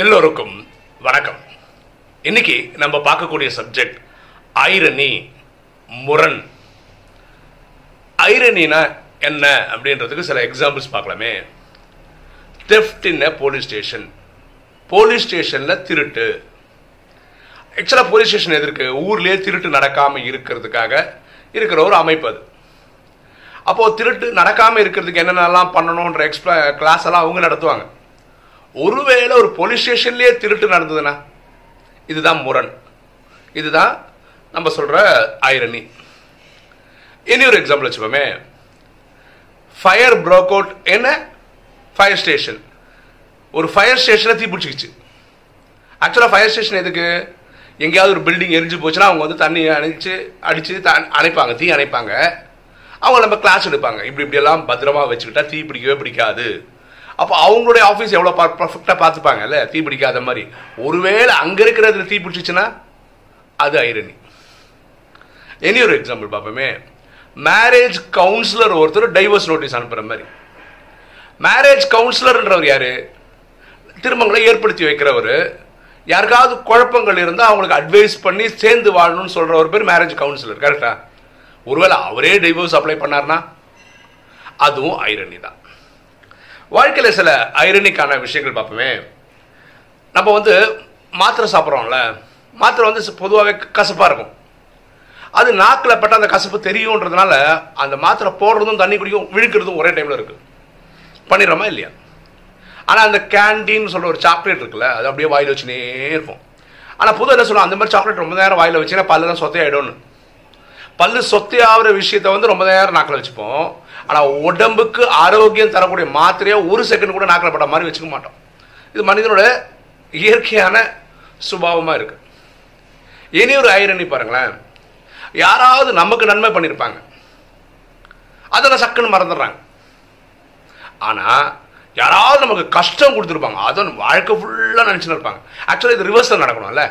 எல்லோருக்கும் வணக்கம். இன்னைக்கு நம்ம பார்க்கக்கூடிய சப்ஜெக்ட் ஐரணி முரண். ஐரணினா என்ன அப்படின்றதுக்கு சில எக்ஸாம்பிள்ஸ் பார்க்கலாமே. Theft in police station police ஸ்டேஷனில் திருட்டு. ஆக்சுவலாக போலீஸ் ஸ்டேஷன் எதிர்க்கு ஊர்லேயே திருட்டு நடக்காமல் இருக்கிறதுக்காக இருக்கிற ஒரு அமைப்பு அது. அப்போது திருட்டு நடக்காமல் இருக்கிறதுக்கு என்னென்னலாம் பண்ணணுன்ற எக்ஸ்ப்ளா கிளாஸ் எல்லாம் அவங்க நடத்துவாங்க. ஒருவேளை ஒரு போலீஸ் ஸ்டேஷன்லேயே திருட்டு நடந்ததுன்னா இதுதான் முரண். இதுதான் நம்ம சொல்கிற ஐரணி இனி ஒரு எக்ஸாம்பிள் வச்சுப்போமே ஃபயர் ப்ரோக் அவுட் என்ன ஃபயர் ஸ்டேஷன் ஒரு ஃபயர் ஸ்டேஷனை தீ பிடிச்சிக்கிச்சு. ஆக்சுவலாக ஃபயர் ஸ்டேஷன் எதுக்கு? எங்கேயாவது ஒரு பில்டிங் எரிஞ்சு போச்சுன்னா அவங்க வந்து தண்ணி அணைச்சு அடித்து த அணைப்பாங்க தீ அணைப்பாங்க. அவங்க நம்ம கிளாஸ் எடுப்பாங்க. இப்படி இப்படியெல்லாம் பத்திரமா வச்சுக்கிட்டா தீ பிடிக்கவே பிடிக்காது. அப்போ அவங்களுடைய ஆஃபீஸ் எவ்வளோ பர்ஃபெக்டாக பார்த்துப்பாங்கல்ல? தீ பிடிக்காத மாதிரி. ஒருவேளை அங்கே இருக்கிறதுல தீ பிடிச்சிச்சுன்னா அது ஐரணி இனி ஒரு எக்ஸாம்பிள் பார்ப்போமே. மேரேஜ் கவுன்சிலர் ஒருத்தர் டைவர்ஸ் நோட்டீஸ் அனுப்புகிற மாதிரி. மேரேஜ் கவுன்சிலர்ன்றவர் யார்? திருமணங்களை ஏற்படுத்தி வைக்கிறவர். யாருக்காவது குழப்பங்கள் இருந்தால் அவங்களுக்கு அட்வைஸ் பண்ணி சேர்ந்து வாழணும்னு சொல்கிற ஒரு பேர் மேரேஜ் கவுன்சிலர் கரெக்டா ஒருவேளை அவரே டைவர்ஸ் அப்ளை பண்ணார்னா அதுவும் ஐரணி தான். வாழ்க்கையில் சில ஐரனிக்கான விஷயங்கள் பார்ப்போமே. நம்ம வந்து மாத்திரை சாப்பிட்றோம்ல மாத்திரை வந்து பொதுவாகவே கசப்பாக இருக்கும். அது நாக்கில் பட்ட அந்த கசப்பு தெரியுன்றதுனால அந்த மாத்திரை போடுறதும் தண்ணி குடிக்கும் விழுக்கிறதும் ஒரே டைமில் இருக்குது பண்ணிடுறோமா இல்லையா? ஆனால் அந்த கேண்டீன் சொல்கிற ஒரு சாக்லேட் இருக்குல்ல அது அப்படியே வாயில் வச்சுனே இருப்போம் ஆனால் புது என்ன சொல்லுவோம் அந்த மாதிரி சாக்லேட் ரொம்ப நேரம் வாயில் வச்சுன்னா பல்லு தான் சொத்தையாயிடும்னு. பல்லு சொத்தையாகிற விஷயத்த வந்து ரொம்ப நேரம் நாக்கில் வச்சுப்போம். ஆனால் உடம்புக்கு ஆரோக்கியம் தரக்கூடிய மாத்திரையாக ஒரு செகண்ட் கூட நாக்கில் பட்ட மாதிரி வச்சுக்க மாட்டோம். இது மனிதனோட இயற்கையான சுபாவமாக இருக்கு. இனி ஒரு ஐரணி பாருங்களேன். யாராவது நமக்கு நன்மை பண்ணியிருப்பாங்க அதில் சக்குன்னு மறந்துடுறாங்க. ஆனால் யாராவது நமக்கு கஷ்டம் கொடுத்துருப்பாங்க. அதுவும் வாழ்க்கை ஃபுல்லாக நினச்சின்னு இருப்பாங்க. ஆக்சுவலாக இது ரிவர்ஸில் நடக்கணும்ல.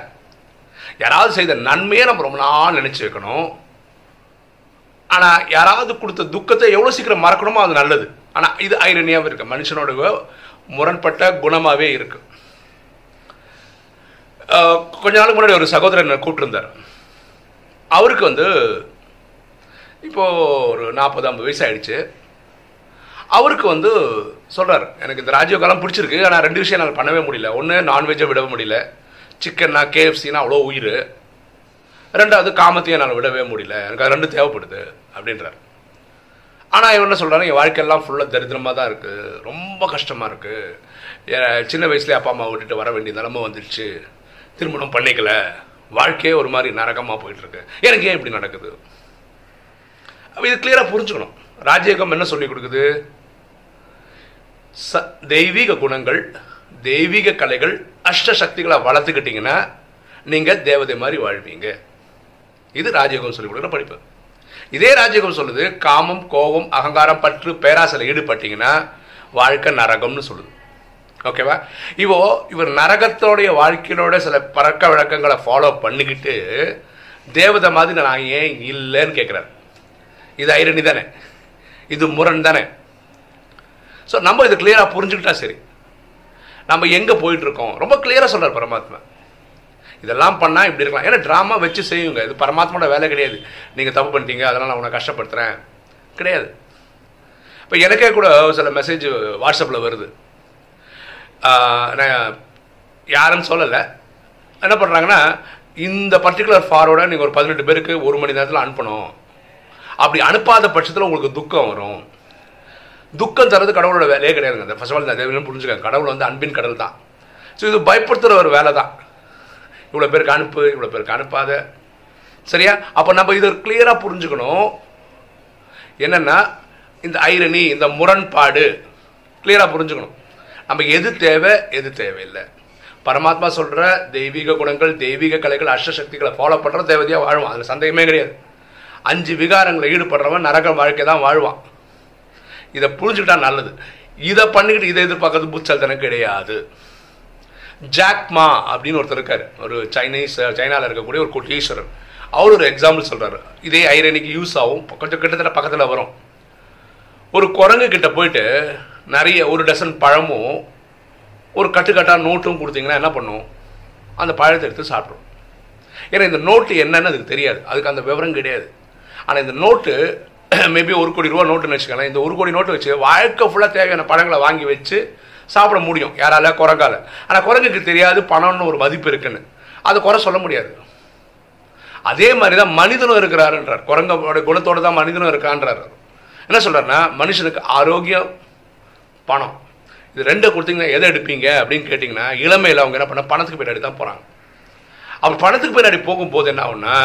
யாராவது செய்த நன்மையை நம்ம ரொம்ப நாள் நினச்சி வைக்கணும். ஆனால் யாராவது கொடுத்த துக்கத்தை எவ்வளோ சீக்கிரம் மறக்கணுமோ அது நல்லது. ஆனால் இது ஐரணியாகவும் இருக்குது மனுஷனோட முரண்பட்ட குணமாகவே இருக்குது கொஞ்ச நாளுக்கு முன்னாடி ஒரு சகோதரன் கூப்பிட்டுருந்தார். அவருக்கு வந்து இப்போது ஒரு நாற்பது ஐம்பது வயசு ஆயிடுச்சு. அவருக்கு வந்து சொல்கிறார் எனக்கு இந்த ராஜீவ் காலம் பிடிச்சிருக்கு. ஆனால் ரெண்டு விஷயம் என்னால் பண்ணவே முடியல. ஒன்று நான்வெஜ்ஜை விடவே முடியல. சிக்கன்னா கேஎஃப்சின்னா அவ்வளோ உயிர். ரெண்டாவது காமத்தையும் என்னால் விடவே முடியல. எனக்கு அது ரெண்டு தேவைப்படுது அப்படின்றார். ஆனால் இவன் என்ன சொல்கிறாரு என் வாழ்க்கையெல்லாம் ஃபுல்லாக தரித்திரமாக தான் இருக்குது ரொம்ப கஷ்டமாக இருக்குது சின்ன வயசுலேயே அப்பா அம்மா விட்டுட்டு வர வேண்டிய நிலமை வந்துடுச்சு திருமணம் பண்ணிக்கல. வாழ்க்கையே ஒரு மாதிரி நரகமாக போயிட்டுருக்கு எனக்கு ஏன் இப்படி நடக்குது? அப்போ இது கிளியராக புரிஞ்சுக்கணும். ராஜயோகம் என்ன சொல்லி கொடுக்குது? ச தெய்வீக குணங்கள் தெய்வீக கலைகள் அஷ்ட சக்திகளை வளர்த்துக்கிட்டிங்கன்னா நீங்கள் தேவதை மாதிரி வாழ்வீங்க. இது ராஜயோகம் சொல்லிக் கொடுக்குற படிப்பு. இதே ராஜயோகம் சொல்லுது காமம் கோபம் அகங்காரம் பற்று பேராசையில் ஈடுபட்டீங்கன்னா வாழ்க்கை நரகம்னு சொல்லுது. ஓகேவா இவோ இவர் நரகத்தோடைய வாழ்க்கையோட சில பழக்க வழக்கங்களை ஃபாலோ பண்ணிக்கிட்டு தேவதை மாதிரி நான் ஏன் இல்லைன்னு கேட்குறாரு இது ஐரணி தானே? இது முரண் தானே? ஸோ நம்ம இதை கிளியராக புரிஞ்சுக்கிட்டா சரி. நம்ம எங்கே போயிட்டு இருக்கோம்? ரொம்ப கிளியராக சொல்கிறார் பரமாத்மா. இதெல்லாம் பண்ணால் இப்படி இருக்கலாம். ஏன்னா ட்ராமா வச்சு செய்யுங்க. இது பரமாத்மாவோட வேலை கிடையாது. நீங்கள் தப்பு பண்ணிட்டீங்க அதனால் நான் உன்னை கஷ்டப்படுத்துகிறேன் கிடையாது. இப்போ எனக்கே கூட சில மெசேஜ் வாட்ஸ்அப்பில் வருது. நான் யாருன்னு சொல்லலை. என்ன பண்ணுறாங்கன்னா இந்த பர்டிகுலர் ஃபார்வர்டை நீங்கள் ஒரு பதினெட்டு பேருக்கு ஒரு மணி நேரத்தில் அனுப்பணும். அப்படி அனுப்பாத பட்சத்தில் உங்களுக்கு துக்கம் வரும். துக்கம் தரது கடவுளோட வேலையே கிடையாதுங்க. அந்த ஃபர்ஸ்ட் ஆஃப் ஆல் இந்த தேவையும் கடவுள் வந்து அன்பின் கடல் தான் ஸோ இது பயப்படுத்துகிற ஒரு வேலை தான் இவ்வளோ பேருக்கு அனுப்பு இவ்வளோ பேருக்கு அனுப்பாத. சரியா? அப்போ நம்ம இதை கிளியராக புரிஞ்சுக்கணும். என்னென்னா இந்த ஐரணி இந்த முரண்பாடு கிளியராக புரிஞ்சுக்கணும். நம்ம எது தேவை எது தேவையில்லை. பரமாத்மா சொல்கிற தெய்வீக குணங்கள் தெய்வீக கலைகள் அஷ்டசக்திகளை ஃபாலோ பண்ணுற தேவதையாக வாழ்வான். அதில் சந்தேகமே கிடையாது. அஞ்சு விகாரங்களை ஈடுபடுறவன் நரக வாழ்க்கை தான் வாழ்வான். இதை புரிஞ்சுக்கிட்டா நல்லது. இதை பண்ணிக்கிட்டு இதை எதிர்பார்க்கறது புத்தல்தனம் கிடையாது. ஜாக்மா அப்படின்னு ஒருத்தர் இருக்கார். ஒரு சைனீஸ் சைனாவில் இருக்கக்கூடிய ஒரு கோட்டீஸ்வரர். அவர் ஒரு எக்ஸாம்பிள் சொல்கிறாரு இதே ஐரனிக்கு யூஸ் ஆகும் கொஞ்சம் கிட்டத்தட்ட பக்கத்தில் வரும். ஒரு குரங்கு கிட்ட போயிட்டு நிறைய ஒரு டசன் பழமும் ஒரு கட்டுக்கட்டாக நோட்டும் கொடுத்தீங்கன்னா என்ன பண்ணும்? அந்த பழத்தை எடுத்து சாப்பிட்ரும் ஏன்னா இந்த நோட்டு என்னன்னு அதுக்கு தெரியாது. அதுக்கு அந்த விவரம் கிடையாது. ஆனால் இந்த நோட்டு மேபி ஒரு கோடி ரூபா நோட்டுன்னு வச்சுக்கலாம் இந்த ஒரு கோடி நோட்டு வச்சு வாழ்க்கை ஃபுல்லாக தேவையான பழங்களை வாங்கி வச்சு சாப்பிட முடியும். யாரால? குரங்கால. ஆனால் குரங்குக்கு தெரியாது பணம்னு ஒரு மதிப்பு இருக்குன்னு. அது குறை சொல்ல முடியாது. அதே மாதிரி தான் மனிதனும் இருக்கிறாருன்றார். குரங்கோட குணத்தோட தான் மனிதனும் இருக்கான்றார் என்ன சொல்கிறாருன்னா மனுஷனுக்கு ஆரோக்கியம் பணம். இது ரெண்டை கொடுத்தீங்கன்னா எதை எடுப்பீங்க அப்படின்னு கேட்டிங்கன்னா இளமையில் அவங்க என்ன பண்ண பணத்துக்கு பின்னாடி தான் போகிறாங்க அப்போ பணத்துக்கு பின்னாடி போகும்போது என்ன ஆகும்னா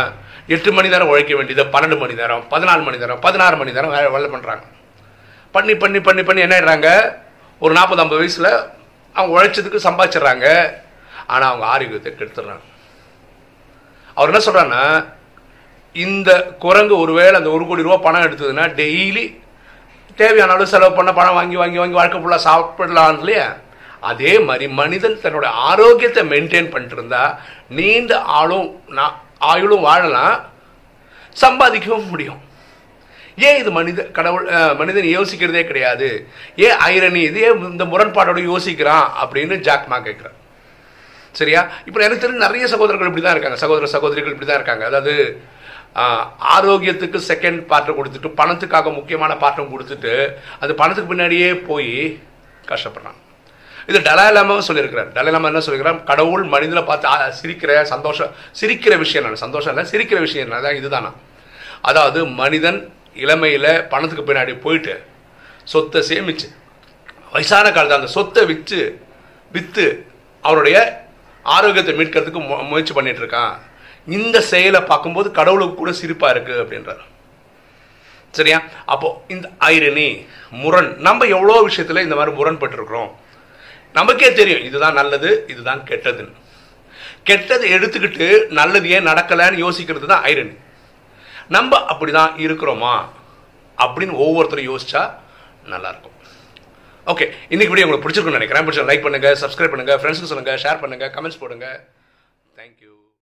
எட்டு மணி நேரம் உழைக்க வேண்டியது பன்னெண்டு மணி நேரம் பதினாலு மணி நேரம் பதினாறு மணி நேரம் வேலை பண்ணுறாங்க பண்ணி பண்ணி பண்ணி பண்ணி என்ன ஆயிடுறாங்க? ஒரு நாற்பது ஐம்பது வயசில் அவங்க உழைச்சதுக்கு சம்பாதிச்சிடுறாங்க. ஆனால் அவங்க ஆரோக்கியத்தை கெடுத்துடுறாங்க. அவர் என்ன சொல்கிறாருன்னா இந்த குரங்கு ஒருவேளை அந்த ஒரு கோடி ரூபா பணம் எடுத்ததுன்னா டெய்லி தேவையான அளவு செலவு பண்ண பணம் வாங்கி வாங்கி வாங்கி வாழ்க்கை ஃபுல்லாக சாப்பிடலாம் இல்லையா? அதே மாதிரி மனிதன் தன்னோட ஆரோக்கியத்தை மெயின்டைன் பண்ணிட்டு இருந்தா நீண்ட ஆளும் ஆயுளும் வாழலாம் சம்பாதிக்கவும் முடியும். ஏன் இது மனித கடவுள் மனிதன் யோசிக்கிறதே கிடையாது? ஏன் ஐரணி இது ஏன் இந்த முரண்பாடோட யோசிக்கிறான் அப்படின்னு ஜாக்மா கேட்குறான் சரியா? இப்போ எனக்கு தெரிஞ்சு நிறைய சகோதரர்கள் இப்படி தான் இருக்காங்க. சகோதர சகோதரிகள் இப்படி தான் இருக்காங்க. அதாவது ஆரோக்கியத்துக்கு செகண்ட் பார்ட்டை கொடுத்துட்டு பணத்துக்காக முக்கியமான பார்ட்டும் கொடுத்துட்டு அது பணத்துக்கு பின்னாடியே போய் கஷ்டப்படுறான் இது டலாலாமாவும் சொல்லியிருக்கிறார். டலாலாமா என்ன சொல்லியிருக்கிறார்? கடவுள் மனிதனை பார்த்து சிரிக்கிற சந்தோஷம் சிரிக்கிற விஷயம் என்ன? சந்தோஷம் இல்லை சிரிக்கிற விஷயம் என்ன? அதான் இதுதானா? அதாவது மனிதன் இளமையில் பணத்துக்கு பின்னாடி போயிட்டு சொத்தை சேமிச்சு வயசான காலத்தில் அந்த சொத்தை விற்று விற்று அவருடைய ஆரோக்கியத்தை மீட்கிறதுக்கு மு- முயற்சி பண்ணிட்டு இருக்கான். இந்த செயலை பார்க்கும்போது கடவுளுக்கு கூட சிரிப்பா இருக்கு அப்படின்றார். சரியா? அப்போ இந்த ஐரணி முரண் நம்ம எவ்வளோ விஷயத்துல இந்த மாதிரி முரண்பட்டுருக்குறோம்? நமக்கே தெரியும் இதுதான் நல்லது இதுதான் கெட்டதுன்னு. கெட்டதை எடுத்துக்கிட்டு நல்லது ஏன் நடக்கலைன்னு யோசிக்கிறது தான் ஐரணி. நம்ம அப்படி தான் இருக்கிறோமா? அப்படின்னு ஒவ்வொருத்தரும் யோசிச்சா நல்லா இருக்கும் ஓகே இன்னைக்கு வீடியோ உங்களுக்கு பிடிச்சிருக்கும்னு நினைக்கிறேன். பிடிச்ச லைக் பண்ணுங்கள் சப்ஸ்கிரைப் பண்ணுங்கள் ஃப்ரெண்ட்ஸுக்கு சொல்லுங்க ஷேர் பண்ணுங்கள் கமெண்ட்ஸ் போடுங்கள்